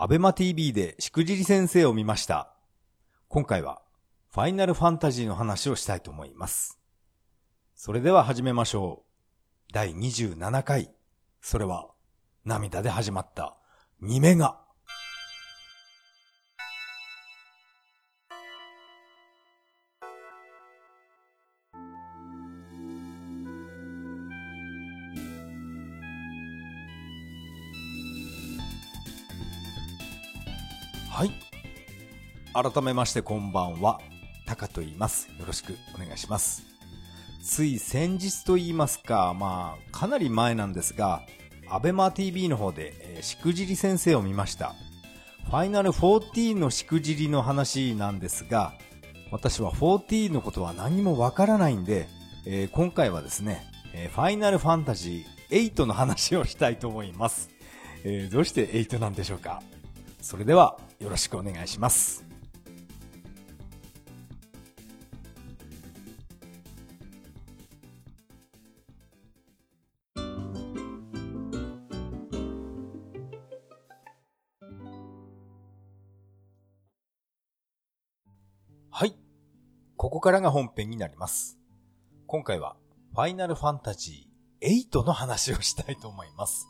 アベマ TV でしくじり先生を見ました。今回は、ファイナルファンタジーの話をしたいと思います。それでは始めましょう。第27回。それは、涙で始まった、2メガ。改めましてこんばんは。タカと言います。よろしくお願いします。つい先日と言いますか、まあ、かなり前なんですが、アベマ TV の方で、えーしくじり先生を見ました。ファイナル14のしくじりの話なんですが、私は14のことは何もわからないんで、えー今回はですね、えーファイナルファンタジー8の話をしたいと思います。えーどうして8なんでしょうかそれでは、よろしくお願いします。ここからが本編になります。今回は、ファイナルファンタジー8の話をしたいと思います。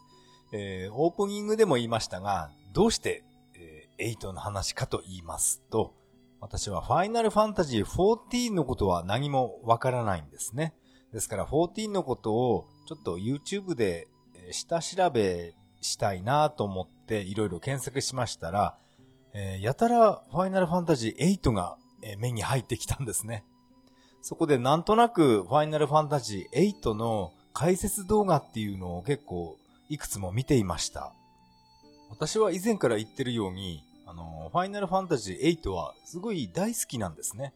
えーオープニングでも言いましたが、どうして、えー8の話かと言いますと、私はファイナルファンタジー14のことは何もわからないんですね。ですから14のことをちょっと YouTube で下調べしたいなと思っていろいろ検索しましたら、えーやたらファイナルファンタジー8が目に入ってきたんですね。そこでなんとなくファイナルファンタジー8の解説動画っていうのを結構いくつも見ていました。私は以前から言ってるように、あの、ファイナルファンタジー8はすごい大好きなんですね。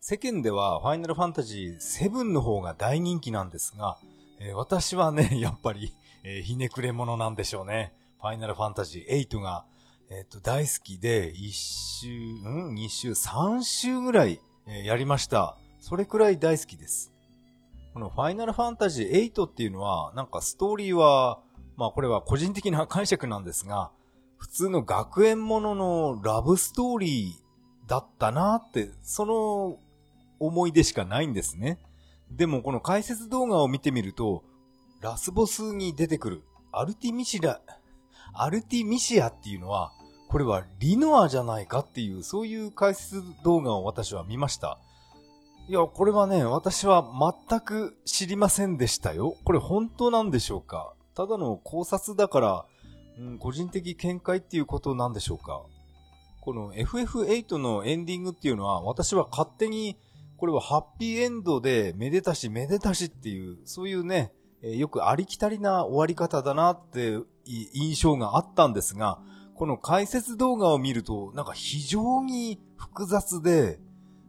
世間ではファイナルファンタジー7の方が大人気なんですが、えー私はね、やっぱり、えーひねくれ者なんでしょうね。ファイナルファンタジー8が、えっ、と、大好きで、1週、うん ?2 週、3週ぐらい、えーやりました。それくらい大好きです。このファイナルファンタジー8っていうのは、なんかストーリーは、まあこれは個人的な解釈なんですが、普通の学園もののラブストーリーだったなって、その思い出しかないんですね。でもこの解説動画を見てみると、ラスボスに出てくるアルティミシラ、アルティミシアっていうのは、これはリノアじゃないかっていう、そういう解説動画を私は見ました。いや、これはね、私は全く知りませんでしたよ。これ本当なんでしょうか？ただの考察だから、うん、個人的見解っていうことなんでしょうか？この FF8 のエンディングっていうのは、私は勝手に、これはハッピーエンドで、めでたしめでたしっていう、そういうね、よくありきたりな終わり方だなって印象があったんですが、この解説動画を見ると、なんか非常に複雑で、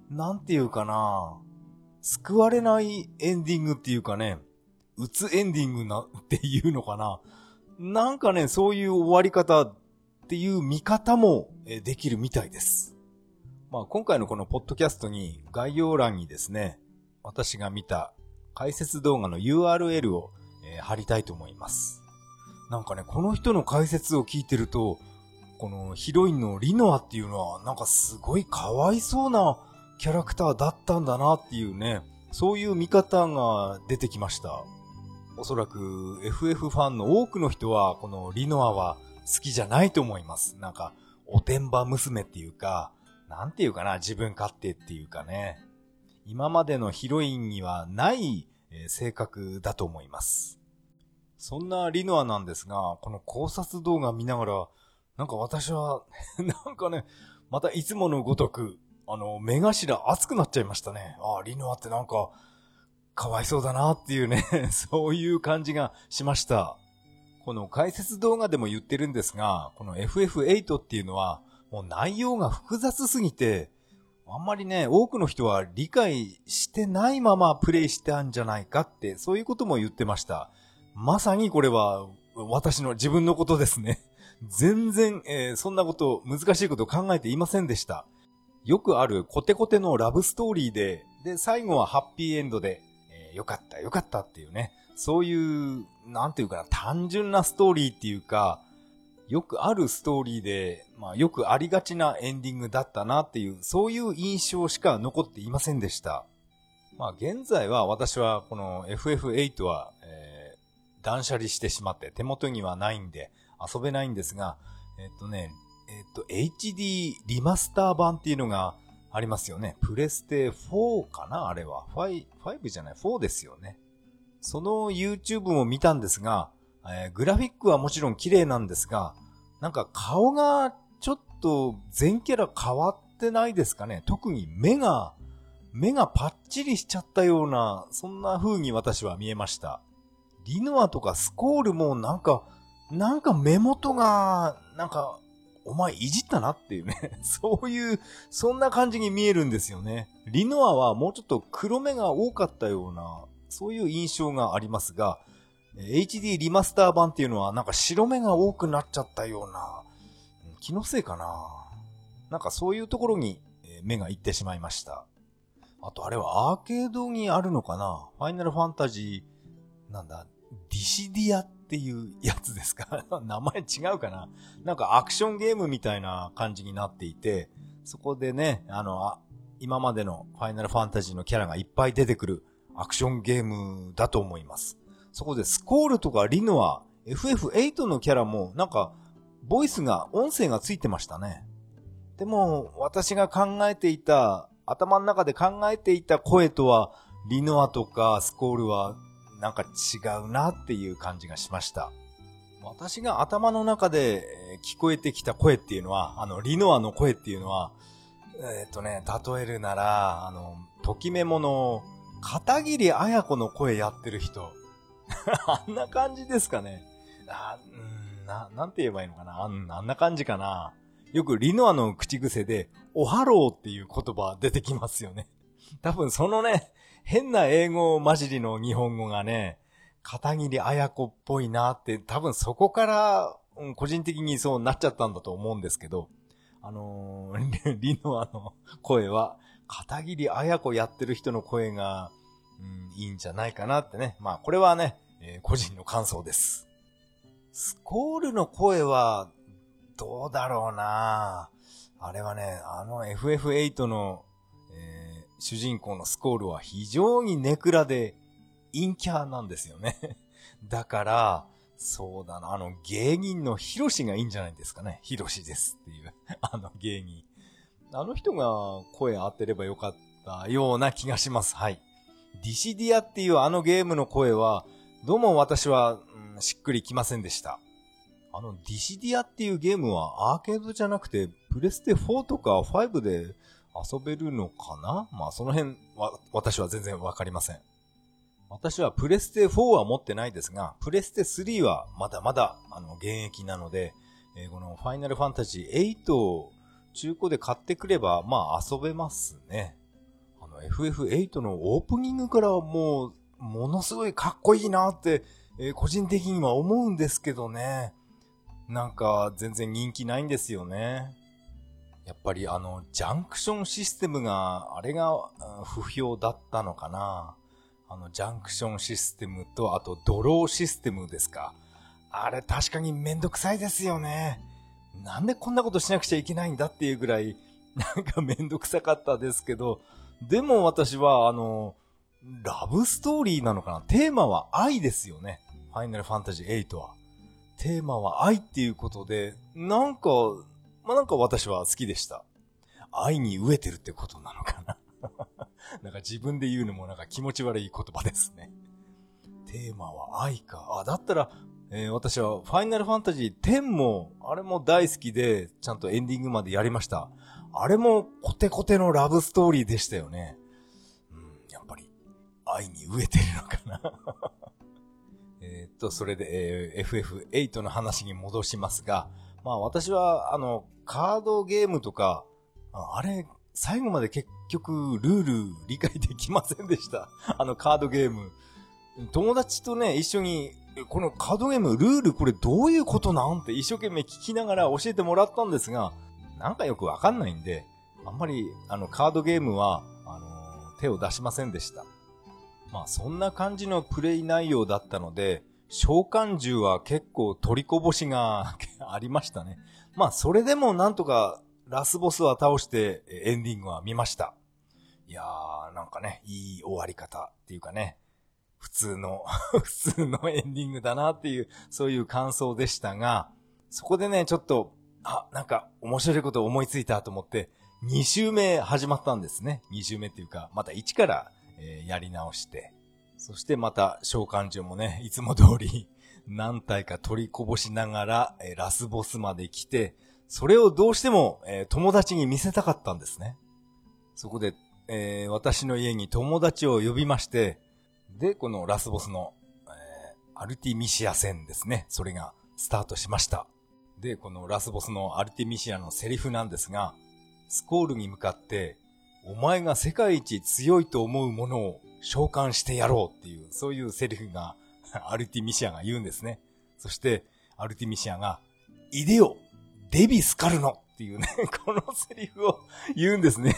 なんていうかな救われないエンディングっていうかね、うつエンディングなっていうのかななんかね、そういう終わり方っていう見方もできるみたいです。まあ今回のこのポッドキャストに概要欄にですね、私が見た解説動画の URL を、貼りたいと思います。なんかね、この人の解説を聞いてると、このヒロインのリノアっていうのはなんかすごいかわいそうなキャラクターだったんだなっていうね、そういう見方が出てきました。おそらく FF ファンの多くの人はこのリノアは好きじゃないと思います。なんか、おてんば娘っていうか、なんていうかな、自分勝手っていうかね。今までのヒロインにはない性格だと思います。そんなリノアなんですが、この考察動画見ながら、なんか私は、なんかね、またいつものごとく、あの、目頭熱くなっちゃいましたね。ああ、リノアってなんか、かわいそうだなっていうね、そういう感じがしました。この解説動画でも言ってるんですが、この FF8 っていうのは、もう内容が複雑すぎて、あんまりね、多くの人は理解してないままプレイしたんじゃないかって、そういうことも言ってました。まさにこれは、私の自分のことですね。全然、えーそんなこと、難しいことを考えていませんでした。よくあるコテコテのラブストーリーで、で、最後はハッピーエンドで、えーよかった、よかったっていうね、そういう、なんていうかな、単純なストーリーっていうか、よくあるストーリーで、まあよくありがちなエンディングだったなっていう、そういう印象しか残っていませんでした。まあ現在は私はこの FF8 は、えー、断捨離してしまって手元にはないんで遊べないんですが、えっとね、えっと HD リマスター版っていうのがありますよね。プレステ4かなあれは。5、5じゃない、4ですよね。その YouTube も見たんですが、えー、グラフィックはもちろん綺麗なんですが、なんか顔がちょっと全キャラ変わってないですかね。特に目が、目がパッチリしちゃったような、そんな風に私は見えました。リノアとかスコールもなんか、なんか目元が、なんか、お前いじったなっていうね。そういう、そんな感じに見えるんですよね。リノアはもうちょっと黒目が多かったような、そういう印象がありますが、HD リマスター版っていうのはなんか白目が多くなっちゃったような、気のせいかな。なんかそういうところに目がいってしまいました。あとあれはアーケードにあるのかなファイナルファンタジー、なんだ、ディシディアっっていうやつですか？名前違うかな？なんかアクションゲームみたいな感じになっていて、そこでね、あの、今までのファイナルファンタジーのキャラがいっぱい出てくるアクションゲームだと思います。そこでスコールとかリノア、FF8 のキャラもなんか、ボイスが、音声がついてましたね。でも、私が考えていた、頭の中で考えていた声とは、リノアとかスコールは、なんか違うなっていう感じがしました。私が頭の中で聞こえてきた声っていうのは、あの、リノアの声っていうのは、えっ、ー、とね、例えるなら、あの、ときめもの、片桐綾子の声やってる人。あんな感じですかね。あ、ん、な、なんて言えばいいのかなあんあんな感じかな。よくリノアの口癖で、おはろうっていう言葉出てきますよね。多分そのね、変な英語混じりの日本語がね、片桐綾子っぽいなって、多分そこから、うん、個人的にそうなっちゃったんだと思うんですけど、あのー、リノアの声は、片桐綾子やってる人の声が、うん、いいんじゃないかなってね。まあ、これはね、えー、個人の感想です。スコールの声は、どうだろうなあれはね、あの FF8 の、主人公のスコールは非常にネクラで陰キャーなんですよね。だから、そうだな、あの芸人のヒロシがいいんじゃないですかね。ヒロシですっていう、あの芸人。あの人が声当てればよかったような気がします。はい。ディシディアっていうあのゲームの声は、どうも私は、うん、しっくりきませんでした。あの、ディシディアっていうゲームはアーケードじゃなくて、プレステ4とか5で遊べるのかな？まあその辺は、私は全然わかりません。私はプレステ4は持ってないですが、プレステ3はまだまだ、あの、現役なので、えー、このファイナルファンタジー8を中古で買ってくれば、まあ遊べますね。あの FF8 のオープニングからはもう、ものすごいかっこいいなって、えー、個人的には思うんですけどね。なんか、全然人気ないんですよね。やっぱりあの、ジャンクションシステムが、あれが不評だったのかな。あの、ジャンクションシステムと、あと、ドローシステムですか。あれ確かにめんどくさいですよね。なんでこんなことしなくちゃいけないんだっていうぐらい、なんかめんどくさかったですけど、でも私は、あの、ラブストーリーなのかなテーマは愛ですよね。ファイナルファンタジー8は。テーマは愛っていうことで、なんか、まあ、なんか私は好きでした。愛に飢えてるってことなのかな なんか自分で言うのもなんか気持ち悪い言葉ですね。テーマは愛か。あ、だったら、えー、私はファイナルファンタジー10も、あれも大好きで、ちゃんとエンディングまでやりました。あれもコテコテのラブストーリーでしたよね。うん、やっぱり愛に飢えてるのかな えっと、それで、えー、FF8 の話に戻しますが、まあ私は、あの、カードゲームとか、あれ、最後まで結局、ルール理解できませんでした。あのカードゲーム。友達とね、一緒に、このカードゲーム、ルールこれどういうことなんって一生懸命聞きながら教えてもらったんですが、なんかよくわかんないんで、あんまり、あの、カードゲームは、あの、手を出しませんでした。まあ、そんな感じのプレイ内容だったので、召喚獣は結構取りこぼしが ありましたね。まあ、それでもなんとかラスボスは倒してエンディングは見ました。いやー、なんかね、いい終わり方っていうかね、普通の 普通のエンディングだなっていう、そういう感想でしたが、そこでね、ちょっと、あ、なんか面白いこと思いついたと思って、2週目始まったんですね。2週目っていうか、また1から、えー、やり直して、そしてまた召喚獣もね、いつも通り何体か取りこぼしながら、え、ラスボスまで来て、それをどうしても、え、友達に見せたかったんですね。そこで、えー、私の家に友達を呼びまして、で、このラスボスの、えー、アルティミシア戦ですね。それがスタートしました。で、このラスボスのアルティミシアのセリフなんですが、スコールに向かって、お前が世界一強いと思うものを召喚してやろうっていう、そういうセリフが、アルティミシアが言うんですね。そして、アルティミシアが、いでよデビスカルノっていうね、このセリフを言うんですね。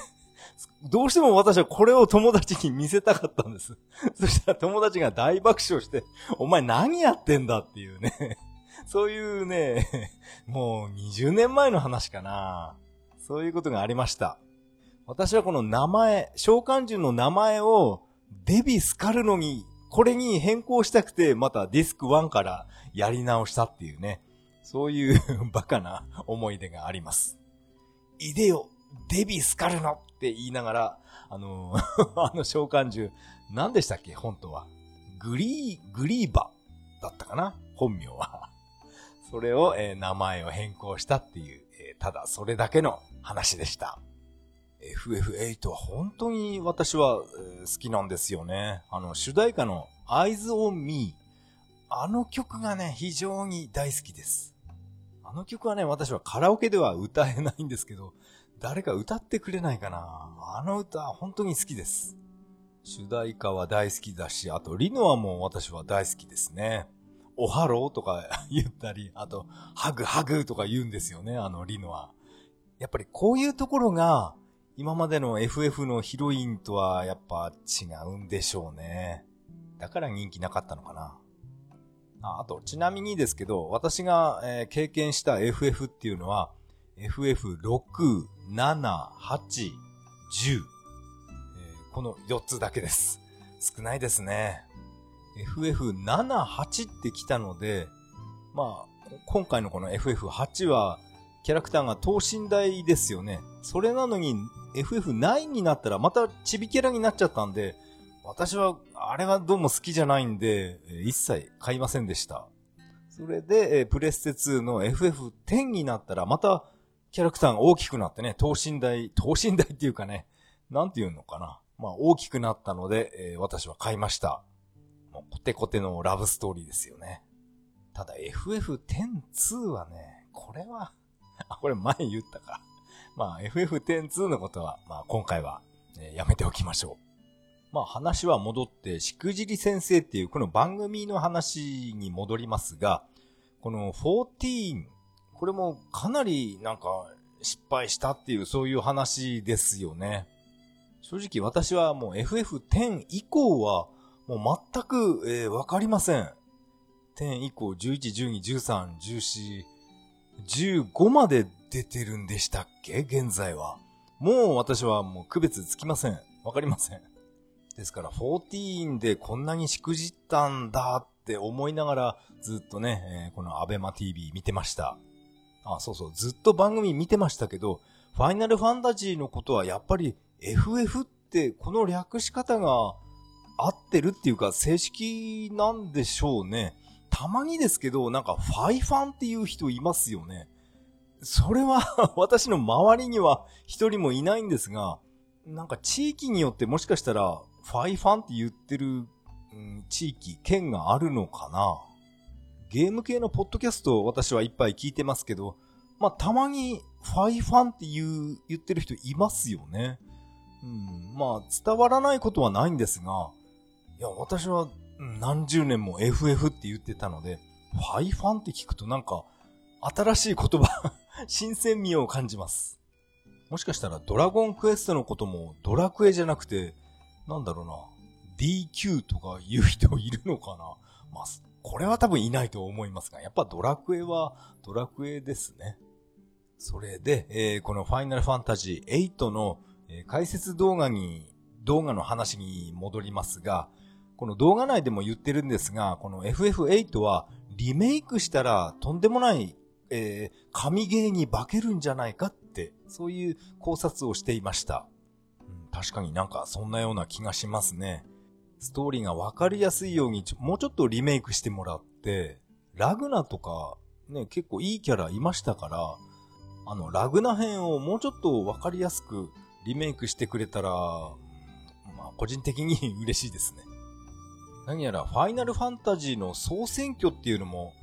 どうしても私はこれを友達に見せたかったんです。そしたら友達が大爆笑して、お前何やってんだっていうね。そういうね、もう20年前の話かな。そういうことがありました。私はこの名前、召喚獣の名前をデビスカルノに、これに変更したくて、またディスク1からやり直したっていうね。そういう バカな思い出があります。いでよ、デビスカルノって言いながら、あの あの召喚獣、何でしたっけ？本当は。グリー、グリーバだったかな？本名は。それを、えー、名前を変更したっていう、えー、ただそれだけの話でした。FF8 は本当に私は、好きなんですよね。あの、主題歌の Eyes on Me。あの曲がね、非常に大好きです。あの曲はね、私はカラオケでは歌えないんですけど、誰か歌ってくれないかなあの歌、本当に好きです。主題歌は大好きだし、あと、リノアも私は大好きですね。おはろうとか言ったり、あと、ハグハグとか言うんですよね、あのリノア。やっぱりこういうところが、今までの FF のヒロインとはやっぱ違うんでしょうね。だから人気なかったのかな。ああと、ちなみにですけど、私が、えー、経験した FF っていうのは、FF6、7、8、10、えー、この4つだけです。少ないですね。FF7、8って来たので、まあ、今回のこの FF8 は、キャラクターが等身大ですよね。それなのに、FF9 になったらまたチビキャラになっちゃったんで、私は、あれはどうも好きじゃないんで、一切買いませんでした。それで、プレステ2の FF10 になったら、またキャラクターが大きくなってね、等身大、等身大っていうかね、なんていうのかな。まあ、大きくなったので、えー、私は買いました。もうコテコテのラブストーリーですよね。ただ FF102 はね、これはあ、これ前言ったか。まあ FF102 のことは、まあ今回は、えー、やめておきましょう。まあ話は戻って、しくじり先生っていうこの番組の話に戻りますが、この14、これもかなりなんか失敗したっていうそういう話ですよね。正直私はもう FF10 以降はもう全く、えー、わかりません。10以降、11、12、13、14、15まで出てるんでしたっけ？現在は。もう私はもう区別つきません。わかりません。ですから14でこんなにしくじったんだって思いながらずっとね、えー、このアベマ TV 見てました。あ、そうそう、ずっと番組見てましたけど、ファイナルファンタジーのことはやっぱり FF ってこの略し方が合ってるっていうか正式なんでしょうね。たまにですけど、なんかファイファンっていう人いますよね。それは 私の周りには一人もいないんですが、なんか地域によってもしかしたらファイファンって言ってる、うん、地域、県があるのかなゲーム系のポッドキャストを私はいっぱい聞いてますけど、まあ、たまにファイファンって言う、言ってる人いますよね。うん、まあ、伝わらないことはないんですが、いや、私は何十年も FF って言ってたので、ファイファンって聞くとなんか、新しい言葉 新鮮味を感じます。もしかしたらドラゴンクエストのこともドラクエじゃなくて、なんだろうな、DQ とか言う人いるのかなまあ、これは多分いないと思いますが、やっぱドラクエはドラクエですね。それで、えー、このファイナルファンタジー8の、えー、解説動画に、動画の話に戻りますが、この動画内でも言ってるんですが、この FF8 はリメイクしたらとんでもない、えー、神ゲーに化けるんじゃないかって、そういう考察をしていました。うん、確かになんかそんなような気がしますね。ストーリーがわかりやすいようにもうちょっとリメイクしてもらって、ラグナとかね、結構いいキャラいましたから、あの、ラグナ編をもうちょっとわかりやすくリメイクしてくれたら、まあ、個人的に嬉しいですね。何やら、ファイナルファンタジーの総選挙っていうのも、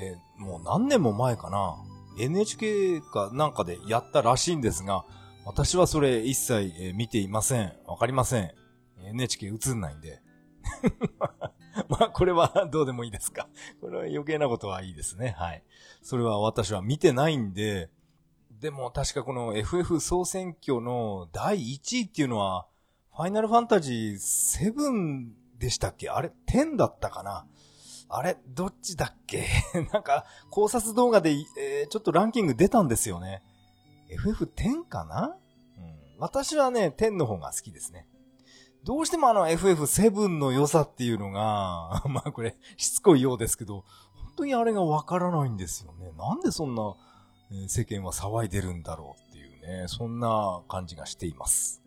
えー、もう何年も前かな。NHK かなんかでやったらしいんですが、私はそれ一切、え、見ていません。わかりません。NHK 映んないんで。まあ、これはどうでもいいですか。これは余計なことはいいですね。はい。それは私は見てないんで、でも確かこの FF 総選挙の第1位っていうのは、ファイナルファンタジー7でしたっけ？あれ ?10 だったかな？あれどっちだっけ？なんか、考察動画で、えー、ちょっとランキング出たんですよね。FF10 かな？うん。私はね、10の方が好きですね。どうしてもあの FF7 の良さっていうのが、まあこれ、しつこいようですけど、本当にあれがわからないんですよね。なんでそんな、世間は騒いでるんだろうっていうね、そんな感じがしています。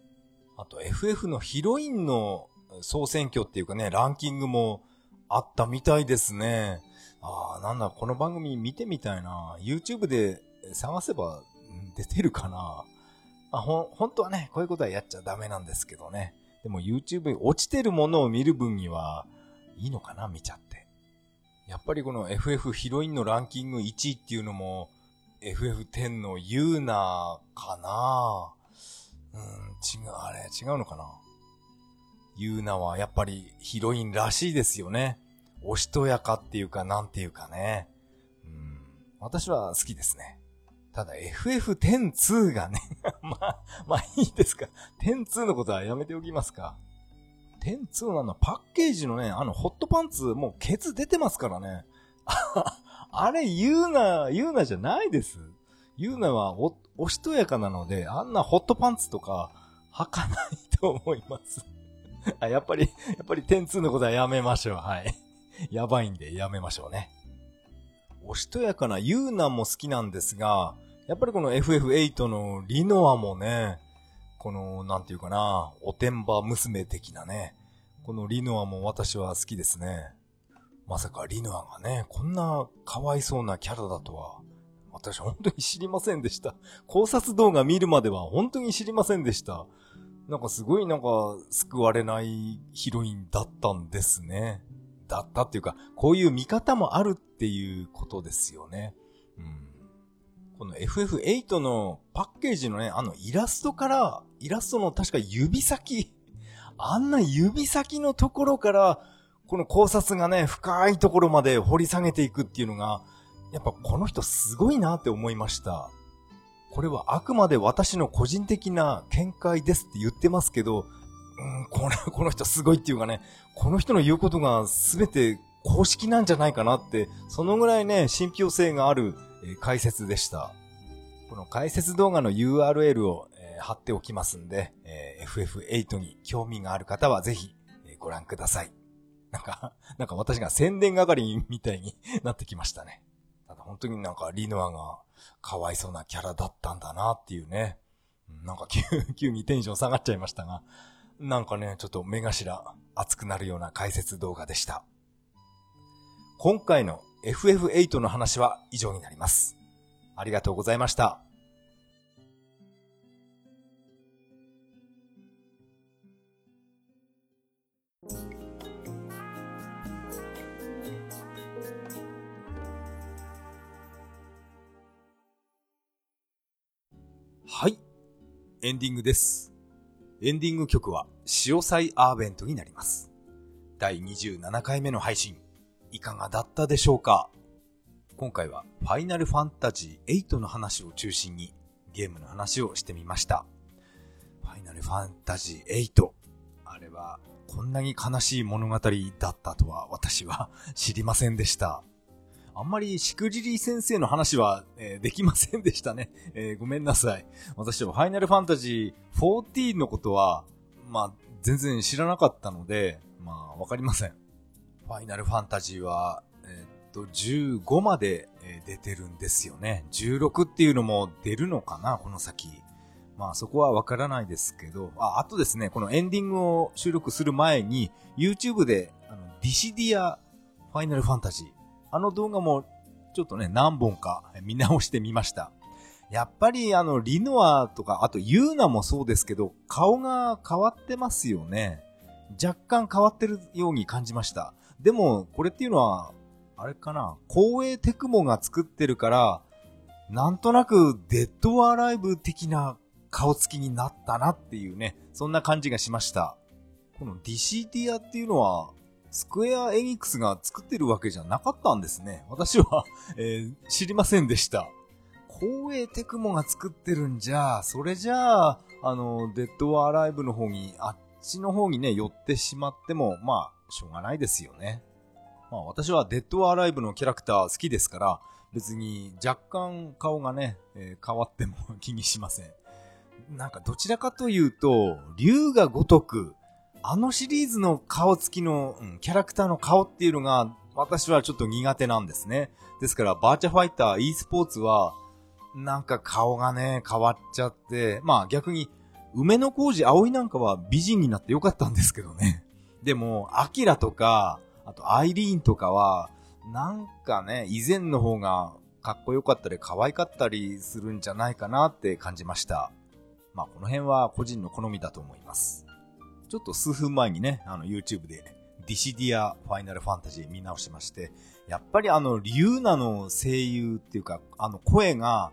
あと FF のヒロインの総選挙っていうかね、ランキングもあったみたいですね。ああ、なんだ、この番組見てみたいな。YouTube で探せば出てるかな。あ、ほ、本当はね、こういうことはやっちゃダメなんですけどね。でも YouTube に落ちてるものを見る分にはいいのかな、見ちゃって。やっぱりこの FF ヒロインのランキング1位っていうのも、FF10 のユーナかなうん、違う、あれ、違うのかなユーナはやっぱりヒロインらしいですよね。おしとやかっていうか、なんていうかね。うん、私は好きですね。ただ FF102 がね まあ、まあいいですか。102のことはやめておきますか。102のあのパッケージのね、あのホットパンツ、もうケツ出てますからね。あれ、ユーナ、ユーナじゃないです。ユーナはお、おしとやかなので、あんなホットパンツとか履かないと思います。あ、やっぱり、やっぱり点2のことはやめましょう。はい。やばいんでやめましょうね。おしとやかなユーナも好きなんですが、やっぱりこの FF8 のリノアもね、この、なんていうかな、おてんば娘的なね、このリノアも私は好きですね。まさかリノアがね、こんなかわいそうなキャラだとは、私本当に知りませんでした。考察動画見るまでは本当に知りませんでした。なんかすごいなんか救われないヒロインだったんですね。だったっていうか、こういう見方もあるっていうことですよね。うん。この FF8 のパッケージのね、あのイラストから、イラストの確か指先、あんな指先のところから、この考察がね、深いところまで掘り下げていくっていうのが、やっぱこの人すごいなって思いました。これはあくまで私の個人的な見解ですって言ってますけど、うん、この、この人すごいっていうかね、この人の言うことが全て公式なんじゃないかなって、そのぐらいね、信憑性がある、え、解説でした。この解説動画の URL を、え、貼っておきますんで、え、FF8 に興味がある方はぜひ、えご覧ください。なんか、なんか私が宣伝係みたいになってきましたね。本当になんかリノアがかわいそうなキャラだったんだなっていうね。なんか急、急にテンション下がっちゃいましたが、なんかね、ちょっと目頭熱くなるような解説動画でした。今回の FF8 の話は以上になります。ありがとうございました。はい。エンディングです。エンディング曲は、潮祭アーベントになります。第27回目の配信、いかがだったでしょうか？今回は、ファイナルファンタジー8の話を中心に、ゲームの話をしてみました。ファイナルファンタジー8、あれは、こんなに悲しい物語だったとは私は知りませんでした。あんまりしくじり先生の話は、えー、できませんでしたね。えー、ごめんなさい。私はファイナルファンタジー14のことは、まあ、全然知らなかったので、まあ、わかりません。ファイナルファンタジーは、えー、っと、15まで、え出てるんですよね。16っていうのも出るのかな、この先。まあそこはわからないですけど、あ、あとですね、このエンディングを収録する前に、YouTube で、あの、ディシディアファイナルファンタジー、あの動画もちょっとね、何本か見直してみました。やっぱりあの、リノアとか、あとユーナもそうですけど、顔が変わってますよね。若干変わってるように感じました。でも、これっていうのは、あれかな、光栄テクモが作ってるから、なんとなくデッドアライブ的な顔つきになったなっていうね、そんな感じがしました。このディシディアっていうのは、スクエアエニックスが作ってるわけじゃなかったんですね。私は えー、知りませんでした。光栄テクモが作ってるんじゃ、それじゃあ、あの、デッドアライブの方に、あっちの方にね、寄ってしまっても、まあ、しょうがないですよね。まあ私はデッドアライブのキャラクター好きですから、別に若干顔がね、えー、変わっても 気にしません。なんかどちらかというと、竜が如く、あのシリーズの顔つきの、うん、キャラクターの顔っていうのが、私はちょっと苦手なんですね。ですから、バーチャファイター e スポーツは、なんか顔がね、変わっちゃって、まあ逆に、梅の工事葵なんかは美人になってよかったんですけどね。でも、アキラとか、あとアイリーンとかは、なんかね、以前の方がかっこよかったり可愛かったりするんじゃないかなって感じました。まあこの辺は個人の好みだと思います。ちょっと数分前にね、あの YouTube でディシディアファイナルファンタジー見直しまして、やっぱりあのリューナの声優っていうか、あの声が、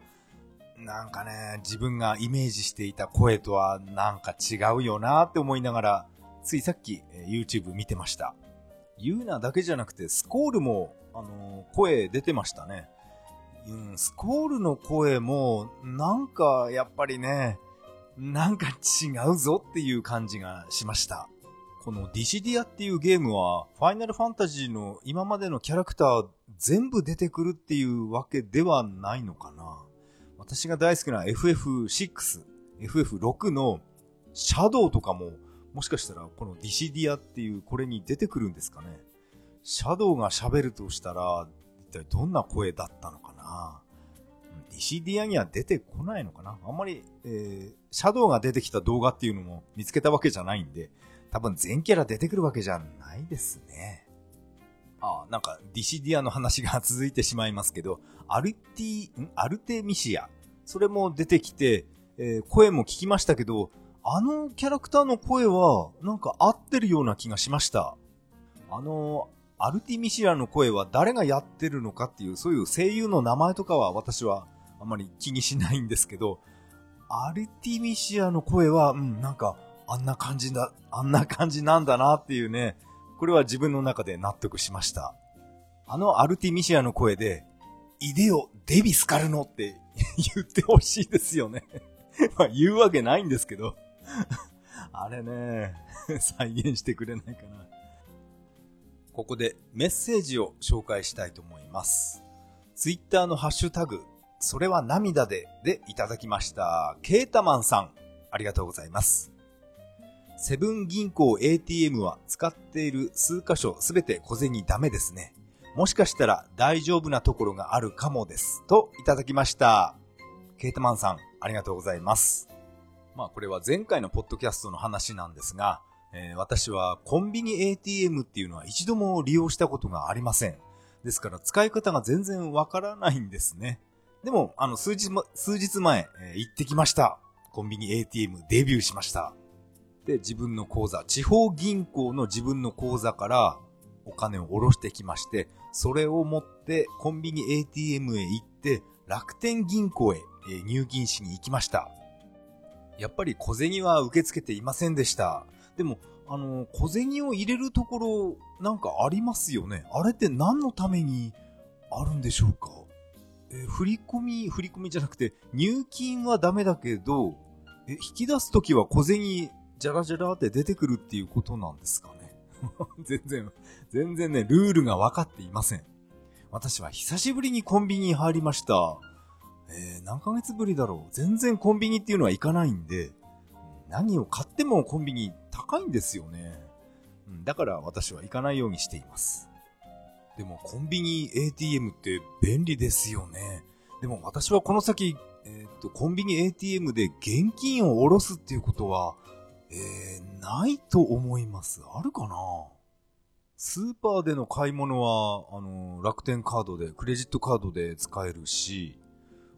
なんかね、自分がイメージしていた声とはなんか違うよなって思いながら、ついさっき YouTube 見てました。ユーナだけじゃなくて、スコールも、あの声出てましたね。うん、スコールの声も、なんか、やっぱりね、なんか違うぞっていう感じがしました。このディシディアっていうゲームは、ファイナルファンタジーの今までのキャラクター全部出てくるっていうわけではないのかな。私が大好きな FF6、FF6 のシャドウとかも、もしかしたらこのディシディアっていうこれに出てくるんですかね。シャドウが喋るとしたら、一体どんな声だったのかな。ディシディアには出てこないのかな？あんまり、えー、シャドウが出てきた動画っていうのも見つけたわけじゃないんで、多分全キャラ出てくるわけじゃないですね。ああ、なんか、ディシディアの話が続いてしまいますけど、アルティ、ん？アルティミシア。それも出てきて、えー、声も聞きましたけど、あのキャラクターの声は、なんか合ってるような気がしました。あの、アルティミシアの声は誰がやってるのかっていう、そういう声優の名前とかは私はあまり気にしないんですけど、アルティミシアの声は、うん、なんか、あんな感じだ、あんな感じなんだなっていうね、これは自分の中で納得しました。あのアルティミシアの声で、イデオ・デビスカルノって 言ってほしいですよね まあ言うわけないんですけど あれね、再現してくれないかな。ここでメッセージを紹介したいと思います。ツイッターのハッシュタグ、それは涙ででいただきました。ケータマンさん、ありがとうございます。セブン銀行 ATM は使っている数箇所すべて小銭ダメですね。もしかしたら大丈夫なところがあるかもです。といただきました。ケータマンさん、ありがとうございます。まあこれは前回のポッドキャストの話なんですが、えー、私はコンビニ ATM っていうのは一度も利用したことがありません。ですから使い方が全然わからないんですね。でも、あの、数日、数日前、えー、行ってきました。コンビニ ATM デビューしました。で、自分の口座、地方銀行の自分の口座からお金を下ろしてきまして、それを持ってコンビニ ATM へ行って、楽天銀行へ入金しに行きました。やっぱり小銭は受け付けていませんでした。でも、あの、小銭を入れるところ、なんかありますよね。あれって何のためにあるんでしょうか？え、振り込み、振り込みじゃなくて、入金はダメだけど、え、引き出すときは小銭、ちじゃらじゃらって出てくるっていうことなんですかね？全然、全然ね、ルールが分かっていません。私は久しぶりにコンビニに入りました。えー、何ヶ月ぶりだろう？全然コンビニっていうのは行かないんで、何を買ってもコンビニ高いんですよね。だから私は行かないようにしています。でもコンビニ ATM って便利ですよね。でも私はこの先、えっ、と、コンビニ ATM で現金を下ろすっていうことは、えー、ないと思います。あるかな？スーパーでの買い物は、あの、楽天カードで、クレジットカードで使えるし、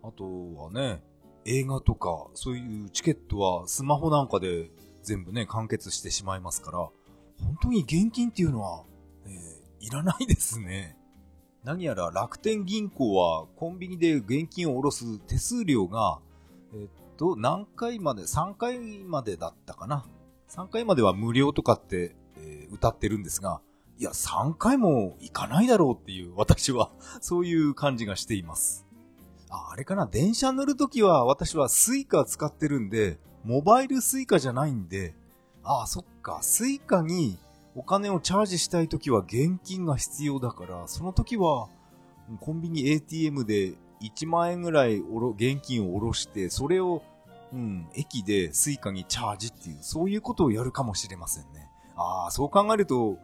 あとはね、映画とか、そういうチケットはスマホなんかで全部ね、完結してしまいますから、本当に現金っていうのは、いらないですね。何やら楽天銀行はコンビニで現金を下ろす手数料が、え、っと、何回まで、3回までだったかな。3回までは無料とかって、えー、謳ってるんですが、いや、3回も行かないだろうっていう、私は、そういう感じがしています。あ、あれかな、電車乗るときは私はスイカ使ってるんで、モバイルスイカじゃないんで、ああ、そっか、スイカにお金をチャージしたいときは現金が必要だから、その時は、コンビニ ATM で1万円ぐらいおろ現金を下ろして、それを、うん、駅でスイカにチャージっていう、そういうことをやるかもしれませんね。ああ、そう考えると、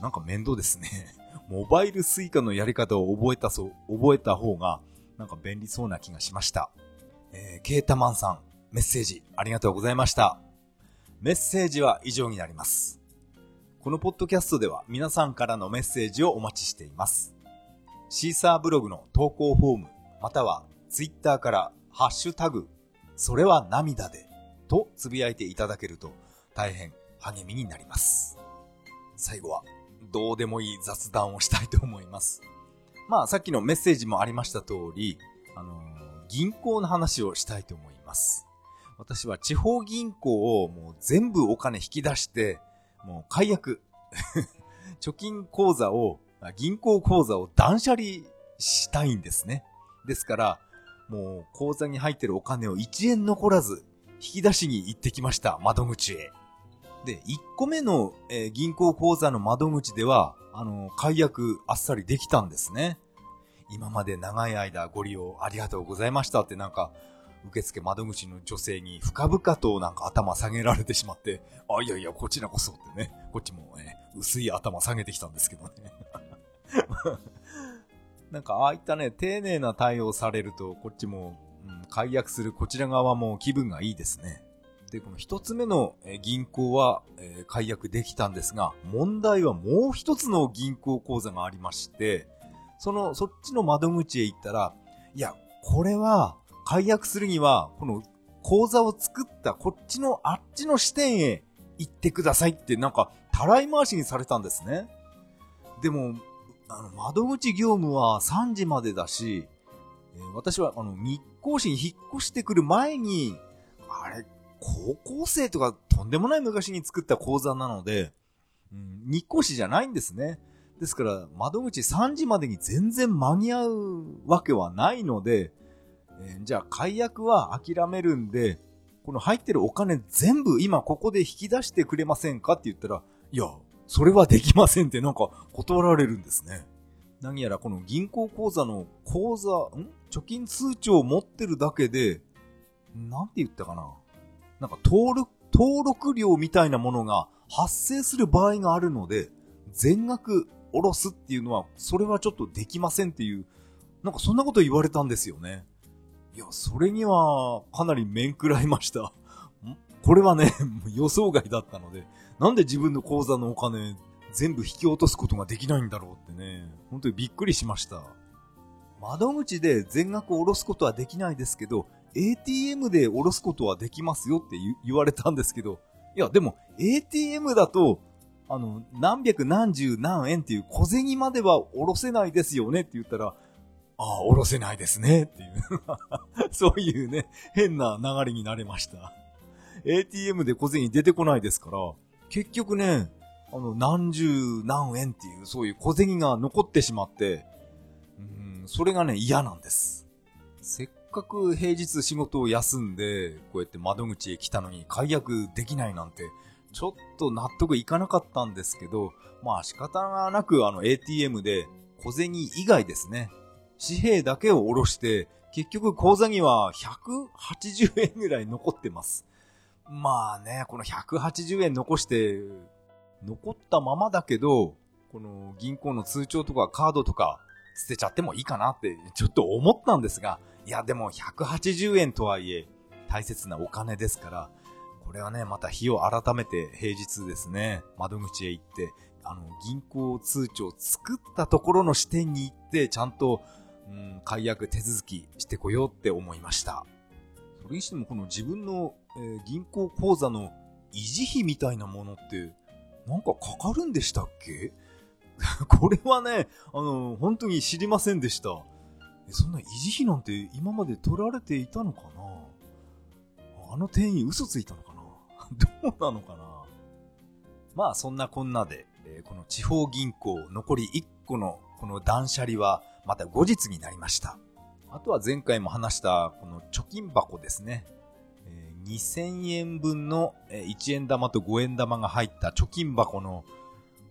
なんか面倒ですね。モバイルスイカのやり方を覚えたそう、覚えた方が、なんか便利そうな気がしました。えー、ケータマンさん、メッセージありがとうございました。メッセージは以上になります。このポッドキャストでは皆さんからのメッセージをお待ちしています。シーサーブログの投稿フォーム、またはツイッターからハッシュタグ、それは涙でとつぶやいていただけると大変励みになります。最後はどうでもいい雑談をしたいと思います。まあさっきのメッセージもありました通り、あのー、銀行の話をしたいと思います。私は地方銀行をもう全部お金引き出して、もう解約。貯金口座を、銀行口座を断捨離したいんですね。ですから、もう口座に入ってるお金を1円残らず引き出しに行ってきました、窓口へ。で、1個目の、えー、銀行口座の窓口では、あの、解約あっさりできたんですね。今まで長い間ご利用ありがとうございましたってなんか、付窓口の女性に深々となんか頭下げられてしまって、あ、いやいや、こちらこそってね、こっちもね、薄い頭下げてきたんですけどね。なんか、ああいったね、丁寧な対応されると、こっちも、うん、解約するこちら側も気分がいいですね。で、この一つ目の銀行は、え、解約できたんですが、問題はもう一つの銀行口座がありまして、その、そっちの窓口へ行ったら、いや、これは、解約するには、この口座を作ったこっちのあっちの支店へ行ってくださいってなんか、たらい回しにされたんですね。でも、あの、窓口業務は3時までだし、えー、私はあの、日光市に引っ越してくる前に、あれ、高校生とかとんでもない昔に作った口座なので、うん、日光市じゃないんですね。ですから、窓口3時までに全然間に合うわけはないので、え、じゃあ解約は諦めるんで、この入ってるお金全部今ここで引き出してくれませんかって言ったら、いや、それはできませんってなんか断られるんですね。何やらこの銀行口座の口座、ん？貯金通帳を持ってるだけで、なんて言ったかな。なんか登録、登録料みたいなものが発生する場合があるので、全額下ろすっていうのは、それはちょっとできませんっていう、なんかそんなこと言われたんですよね。いや、それにはかなり面食らいました。これはね、予想外だったので、なんで自分の口座のお金全部引き落とすことができないんだろうってね、本当にびっくりしました。窓口で全額下ろすことはできないですけど、ATM で下ろすことはできますよって言われたんですけど、いや、でも ATM だと、あの、何百何十何円っていう小銭までは下ろせないですよねって言ったら、ああ、おろせないですね、っていう。そういうね、変な流れになれました。ATM で小銭出てこないですから、結局ね、あの、何十何円っていう、そういう小銭が残ってしまって、うん、それがね、嫌なんです。せっかく平日仕事を休んで、こうやって窓口へ来たのに解約できないなんて、ちょっと納得いかなかったんですけど、まあ仕方がなくあの ATM で小銭以外ですね。紙幣だけを下ろして、結局口座には180円ぐらい残ってます。まあね、この180円残して、残ったままだけど、この銀行の通帳とかカードとか捨てちゃってもいいかなってちょっと思ったんですが、いやでも180円とはいえ大切なお金ですから、これはね、また日を改めて平日ですね、窓口へ行って、あの、銀行通帳作ったところの支店に行って、ちゃんと、うん、解約手続きしてこようって思いました。それにしてもこの自分の、えー、銀行口座の維持費みたいなものって、なんかかかるんでしたっけ？これはね、あの、本当に知りませんでした。そんな維持費なんて今まで取られていたのかな？あの店員嘘ついたのかな？どうなのかな？まあそんなこんなで、えー、この地方銀行残り1個のこの断捨離はまた後日になりました。あとは前回も話したこの貯金箱ですね。2000円分の1円玉と5円玉が入った貯金箱の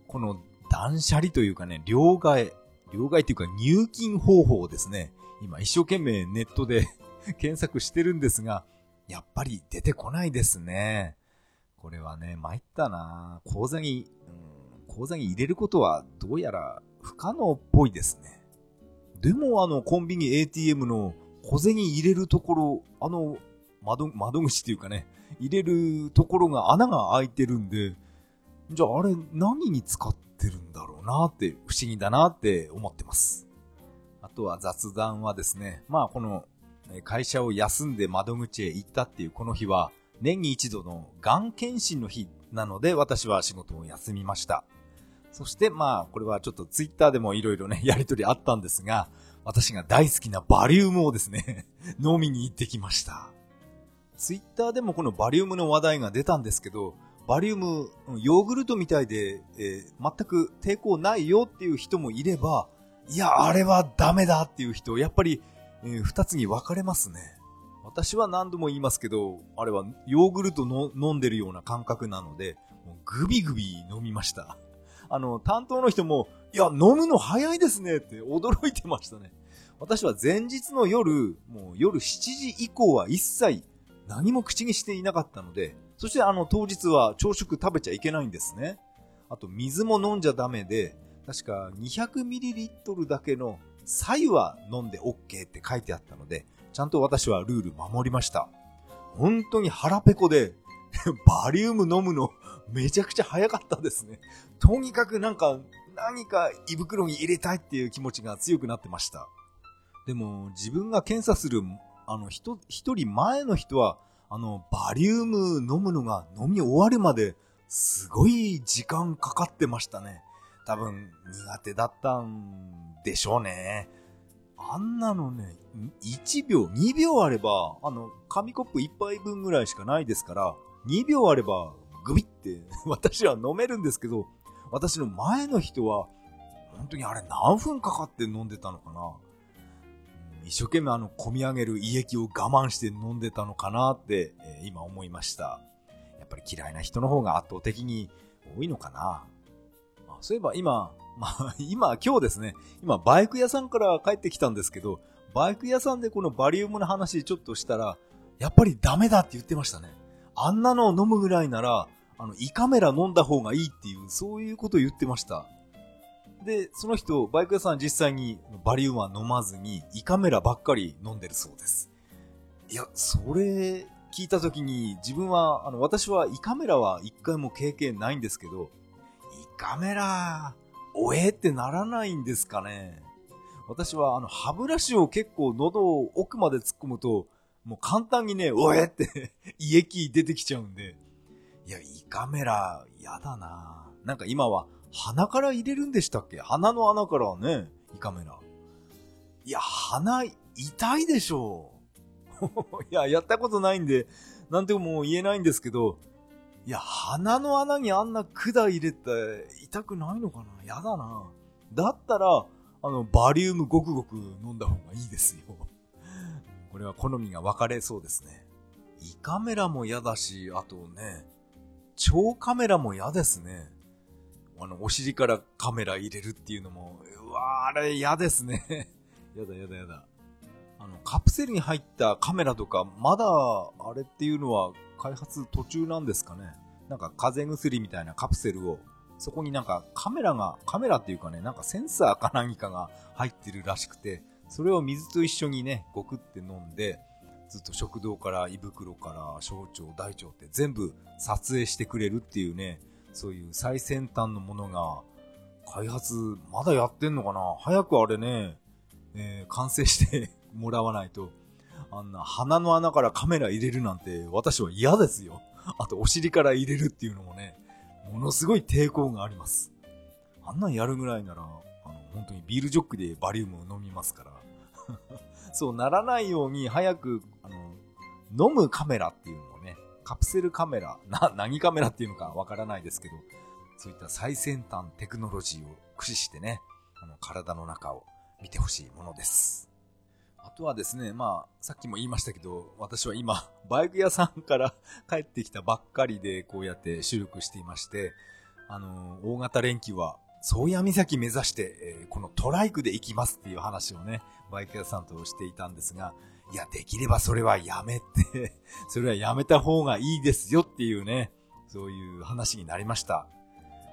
この断捨離というかね、両替、両替っていうか入金方法をですね。今一生懸命ネットで 検索してるんですが、やっぱり出てこないですね。これはね、参ったな口座に、うん、口座に入れることはどうやら不可能っぽいですね。でもあの、コンビニ ATM の小銭入れるところ、あの、窓、窓口っていうかね、入れるところが穴が開いてるんで、じゃああれ何に使ってるんだろうなって不思議だなって思ってます。あとは雑談はですね、まあこの会社を休んで窓口へ行ったっていうこの日は年に一度のがん検診の日なので私は仕事を休みました。そしてまあこれはちょっとツイッターでもいろいろね やりとりあったんですが私が大好きなバリウムをですね 飲みに行ってきました。ツイッターでもこのバリウムの話題が出たんですけどバリウム、ヨーグルトみたいで、えー、全く抵抗ないよっていう人もいれば、いや、あれはダメだっていう人、やっぱり、えー、二つに分かれますね。私は何度も言いますけど、あれはヨーグルトの飲んでるような感覚なので、グビグビ飲みました。あの、担当の人も、いや、飲むの早いですねって驚いてましたね。私は前日の夜、もう夜7時以降は一切何も口にしていなかったので、そしてあの当日は朝食食べちゃいけないんですね。あと水も飲んじゃダメで、確か 200ml だけの左右は飲んで OK って書いてあったので、ちゃんと私はルール守りました。本当に腹ペコで、バリウム飲むのめちゃくちゃ早かったですね。とにかくなんか、何か胃袋に入れたいっていう気持ちが強くなってました。でも、自分が検査する、あの、一人前の人は、あの、バリウム飲むのが飲み終わるまで、すごい時間かかってましたね。多分、苦手だったんでしょうね。あんなのね、1秒、2秒あれば、あの、紙コップ1杯分ぐらいしかないですから、2秒あれば、グビって 私は飲めるんですけど、私の前の人は、本当にあれ何分かかって飲んでたのかな？一生懸命あの、込み上げる胃液を我慢して飲んでたのかなって、えー、今思いました。やっぱり嫌いな人の方が圧倒的に多いのかな？あそういえば今、まあ、今、今日ですね、今、バイク屋さんから帰ってきたんですけど、バイク屋さんでこのバリウムの話ちょっとしたら、やっぱりダメだって言ってましたね。あんなのを飲むぐらいなら、あの、胃カメラ飲んだ方がいいっていう、そういうことを言ってました。で、その人、バイク屋さん実際にバリウムは飲まずに、胃カメラばっかり飲んでるそうです。いや、それ聞いた時に自分は、あの、私は胃カメラは一回も経験ないんですけど、胃カメラ、おえってならないんですかね。私はあの、歯ブラシを結構喉を奥まで突っ込むと、もう簡単にね、おえって胃液出てきちゃうんで。いや、胃カメラ、嫌だななんか今は鼻から入れるんでしたっけ？鼻の穴からね、胃カメラ。いや、鼻、痛いでしょう。いや、やったことないんで、なんても言えないんですけど、いや、鼻の穴にあんな管入れて痛くないのかな？やだな。だったら、あの、バリウムごくごく飲んだ方がいいですよ。これは好みが分かれそうですね。胃カメラも嫌だし、あとね、超カメラも嫌ですね。あの、お尻からカメラ入れるっていうのも、うわあれ嫌ですね。やだやだやだ。あの、カプセルに入ったカメラとか、まだ、あれっていうのは開発途中なんですかね。なんか風邪薬みたいなカプセルを、そこになんかカメラが、カメラっていうかね、なんかセンサーか何かが入ってるらしくて、それを水と一緒にね、ごくって飲んで、ずっと食道から胃袋から小腸、大腸って全部撮影してくれるっていうね、そういう最先端のものが開発まだやってんのかな？早くあれね、えー、完成して もらわないと、あんな鼻の穴からカメラ入れるなんて私は嫌ですよ。あとお尻から入れるっていうのもね、ものすごい抵抗があります。あんなんやるぐらいなら、あの、本当にビールジョックでバリウムを飲みますから。そうならないように早く、あの、飲むカメラっていうのをね、カプセルカメラ、な、何カメラっていうのかわからないですけど、そういった最先端テクノロジーを駆使してね、あの、体の中を見てほしいものです。あとはですね、まあ、さっきも言いましたけど、私は今、バイク屋さんから帰ってきたばっかりで、こうやって収録していまして、あの、大型連休は、宗谷岬目指して、えー、このトライクで行きますっていう話をね、バイク屋さんとしていたんですが、いや、できればそれはやめて それはやめた方がいいですよっていうね、そういう話になりました。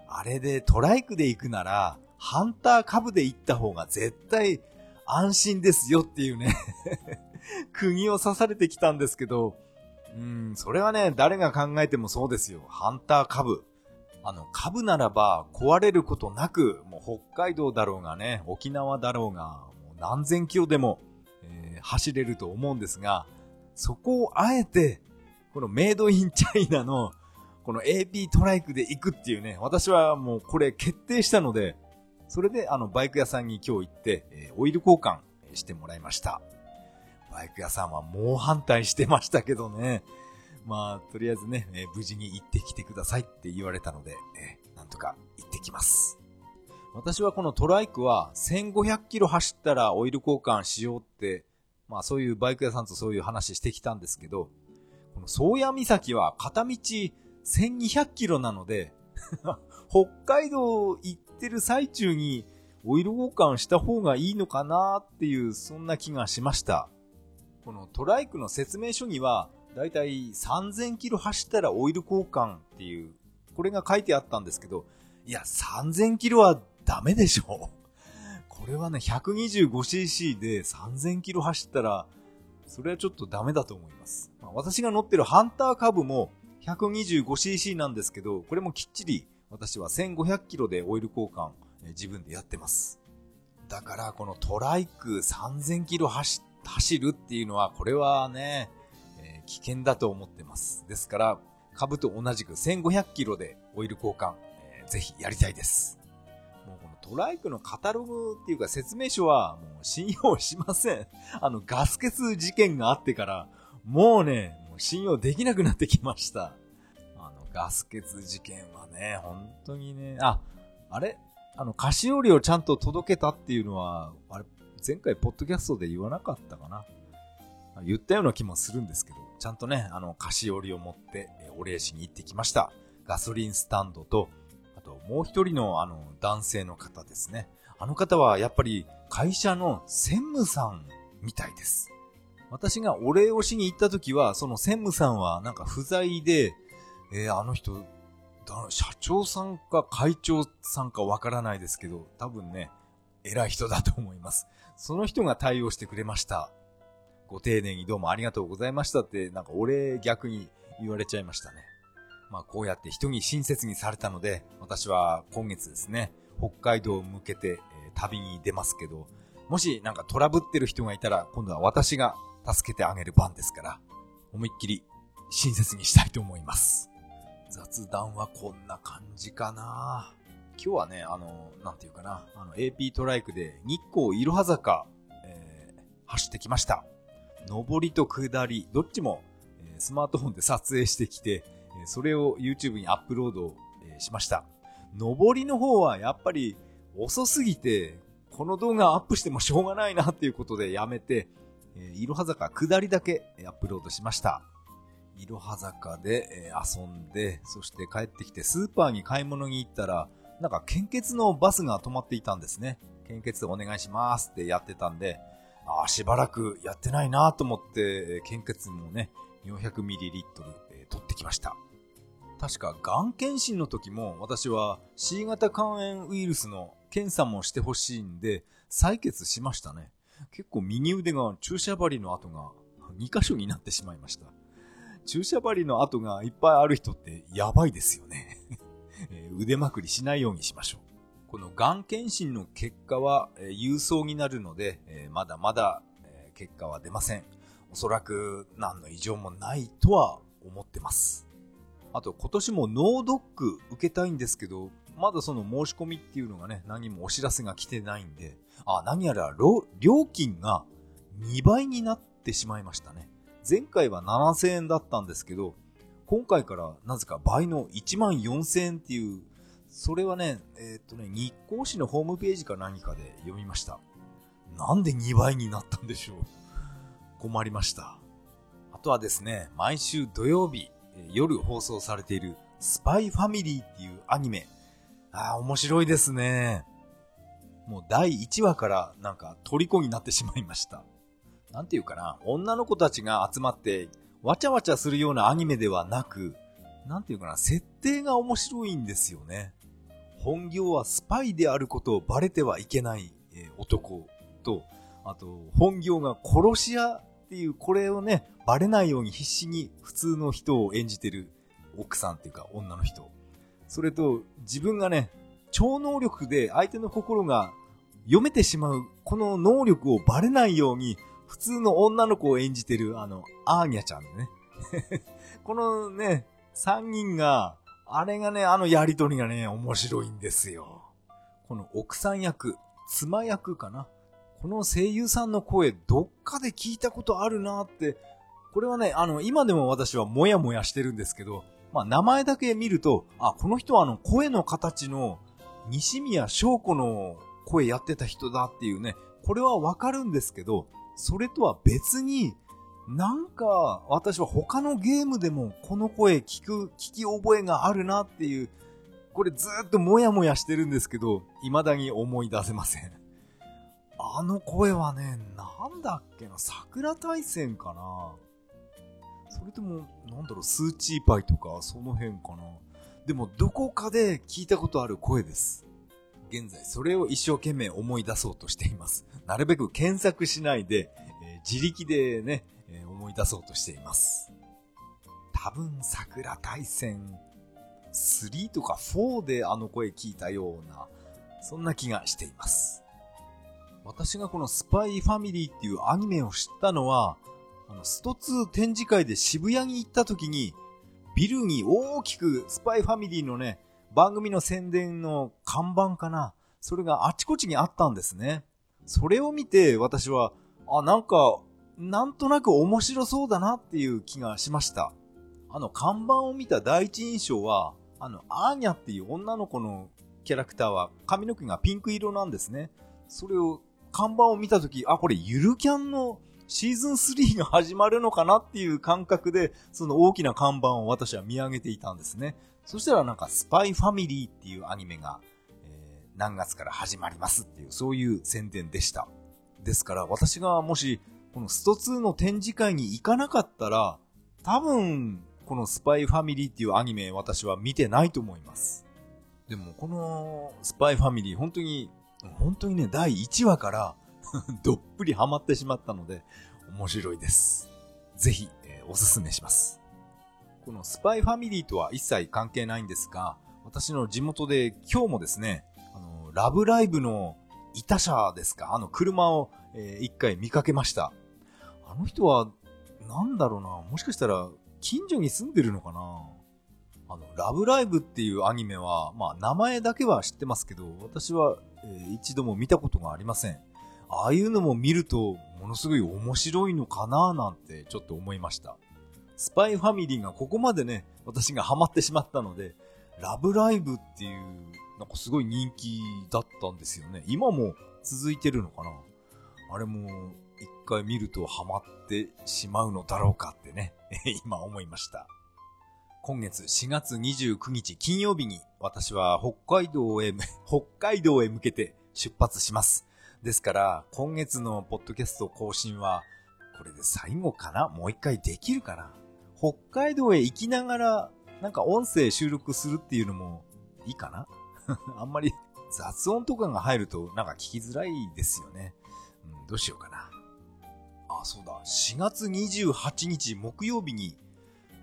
あれでトライクで行くなら、ハンター株で行った方が絶対安心ですよっていうね 釘を刺されてきたんですけど、うん、それはね、誰が考えてもそうですよ。ハンター株。あの、株ならば壊れることなく、もう北海道だろうがね、沖縄だろうが、もう何千キロでも、えー、走れると思うんですが、そこをあえて、このメイドインチャイナの、この AP トライクで行くっていうね、私はもうこれ決定したので、それで、あの、バイク屋さんに今日行って、えオイル交換してもらいました。バイク屋さんは猛反対してましたけどね。まあ、とりあえずね、え無事に行ってきてくださいって言われたので、えなんとか行ってきます。私はこのトライクは1500キロ走ったらオイル交換しようって、まあそういうバイク屋さんとそういう話してきたんですけど、この宗谷岬は片道1200キロなので 北海道行ってる最中にオイル交換した方がいいのかなっていう、そんな気がしました。このトライクの説明書には、だいたい3000キロ走ったらオイル交換っていう、これが書いてあったんですけど、いや、3000キロはダメでしょ。これはね、125cc で3000キロ走ったら、それはちょっとダメだと思います。まあ、私が乗ってるハンターカブも 125cc なんですけど、これもきっちり私は1500キロでオイル交換、え自分でやってます。だからこのトライク3000キロ走るっていうのは、これはね、危険だと思ってます。ですから、株と同じく1500キロでオイル交換、えー、ぜひやりたいです。もうこのトライクのカタログっていうか説明書はもう信用しません。あのガス欠事件があってから、もうね、もう信用できなくなってきました。あのガス欠事件はね、本当にね、あ、あれ？あの、菓子折りをちゃんと届けたっていうのは、あれ、前回ポッドキャストで言わなかったかな。言ったような気もするんですけど、ちゃんとね、あの、菓子折りを持って、お礼しに行ってきました。ガソリンスタンドと、あともう一人のあの、男性の方ですね。あの方はやっぱり会社の専務さんみたいです。私がお礼をしに行った時は、その専務さんはなんか不在で、えー、あの人、社長さんか会長さんかわからないですけど、多分ね、偉い人だと思います。その人が対応してくれました。ご丁寧にどうもありがとうございましたって、なんかお礼逆に言われちゃいましたね。まあこうやって人に親切にされたので、私は今月ですね、北海道を向けて、え、旅に出ますけど、もしなんかトラブってる人がいたら、今度は私が助けてあげる番ですから、思いっきり親切にしたいと思います。雑談はこんな感じかな今日はね、あの、なんていうかな、あの、AP トライクで日光いろは坂、えー、走ってきました。上りと下り、どっちも、スマートフォンで撮影してきて、それを YouTube にアップロード、しました。上りの方はやっぱり遅すぎて、この動画アップしてもしょうがないなっていうことでやめて、いろは坂下りだけアップロードしました。いろは坂で、遊んで、そして帰ってきてスーパーに買い物に行ったら、なんか献血のバスが止まっていたんですね。献血お願いしますってやってたんで、あ、しばらくやってないなと思って、献血もね、400ml、えー、取ってきました。確か、がん検診の時も私は C 型肝炎ウイルスの検査もしてほしいんで、採血しましたね。結構右腕が注射針の跡が2箇所になってしまいました。注射針の跡がいっぱいある人ってやばいですよね 腕まくりしないようにしましょう。このがん検診の結果は、え郵送になるので、えまだまだ、え結果は出ません。おそらく何の異常もないとは思ってます。あと今年もノードック受けたいんですけど、まだその申し込みっていうのがね、何もお知らせが来てないんで、あ、何やら料金が2倍になってしまいましたね。前回は7000円だったんですけど、今回からなぜか倍の1万4000円っていうそれはね、えー、っとね、日光市のホームページか何かで読みました。なんで2倍になったんでしょう困りました。あとはですね、毎週土曜日、夜放送されているスパイファミリーっていうアニメ。ああ、面白いですね。もう第1話からなんか虜になってしまいました。なんていうかな、女の子たちが集まってわちゃわちゃするようなアニメではなく、なんていうかな、設定が面白いんですよね。本業はスパイであることをバレてはいけない、え男と、あと、本業が殺し屋っていう、これをね、バレないように必死に普通の人を演じてる奥さんっていうか女の人。それと、自分がね、超能力で相手の心が読めてしまう、この能力をバレないように、普通の女の子を演じてる、あの、アーニャちゃんね。このね、三人が、あれがね、あのやりとりがね、面白いんですよ。この奥さん役、妻役かな。この声優さんの声、どっかで聞いたことあるなって、これはね、あの、今でも私はもやもやしてるんですけど、まあ、名前だけ見ると、あ、この人はあの、声の形の、西宮翔子の声やってた人だっていうね、これはわかるんですけど、それとは別に、なんか、私は他のゲームでもこの声聞く、聞き覚えがあるなっていう、これずっともやもやしてるんですけど、未だに思い出せません。あの声はね、なんだっけな、桜大戦かなそれとも、なんだろう、スーチーパイとか、その辺かなでも、どこかで聞いたことある声です。現在、それを一生懸命思い出そうとしています。なるべく検索しないで、えー、自力でね、思い出そうとしています。多分桜大戦3とか4であの声聞いたような、そんな気がしています。私がこのスパイファミリーっていうアニメを知ったのは、あの、スト2展示会で渋谷に行った時に、ビルに大きくスパイファミリーのね、番組の宣伝の看板かな。それがあちこちにあったんですね。それを見て私は、あ、なんかなんとなく面白そうだなっていう気がしました。あの、看板を見た第一印象は、あの、アーニャっていう女の子のキャラクターは髪の毛がピンク色なんですね。それを、看板を見たとき、あ、これゆるキャンのシーズン3が始まるのかなっていう感覚で、その大きな看板を私は見上げていたんですね。そしたらなんかスパイファミリーっていうアニメが、えー、何月から始まりますっていう、そういう宣伝でした。ですから私がもしこのスト2の展示会に行かなかったら、多分、このスパイファミリーっていうアニメ私は見てないと思います。でもこのスパイファミリー本当に、本当にね、第1話から どっぷりハマってしまったので、面白いです。ぜひ、えー、おすすめします。このスパイファミリーとは一切関係ないんですが、私の地元で今日もですね、あの、ラブライブのいた車ですか？あの車を、えー、一回見かけました。あの人は、なんだろうな、もしかしたら、近所に住んでるのかなあの、ラブライブっていうアニメは、まあ、名前だけは知ってますけど、私は、えー、一度も見たことがありません。ああいうのも見ると、ものすごい面白いのかななんて、ちょっと思いました。スパイファミリーがここまでね、私がハマってしまったので、ラブライブっていう、なんかすごい人気だったんですよね。今も続いてるのかなあれも、一回見るとハマってしまうのだろうかってね、今思いました。今月4月29日金曜日に私は北海道へ、北海道へ向けて出発します。ですから、今月のポッドキャスト更新は、これで最後かな？もう一回できるかな？北海道へ行きながら、なんか音声収録するっていうのもいいかな？あんまり雑音とかが入るとなんか聞きづらいですよね。どうしようかな。あ、そうだ。4月28日木曜日に、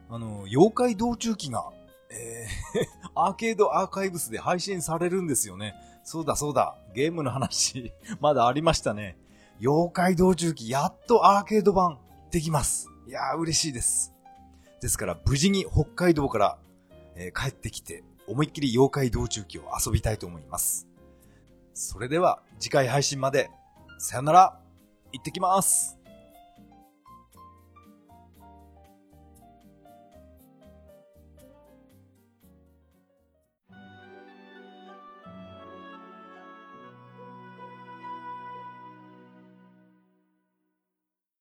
あの、妖怪道中記が、えー アーケードアーカイブスで配信されるんですよね。そうだそうだ。ゲームの話 まだありましたね。妖怪道中記、やっとアーケード版できます。いやー、嬉しいです。ですから、無事に北海道から、えー、帰ってきて、思いっきり妖怪道中記を遊びたいと思います。それでは、次回配信まで、さよなら、行ってきます。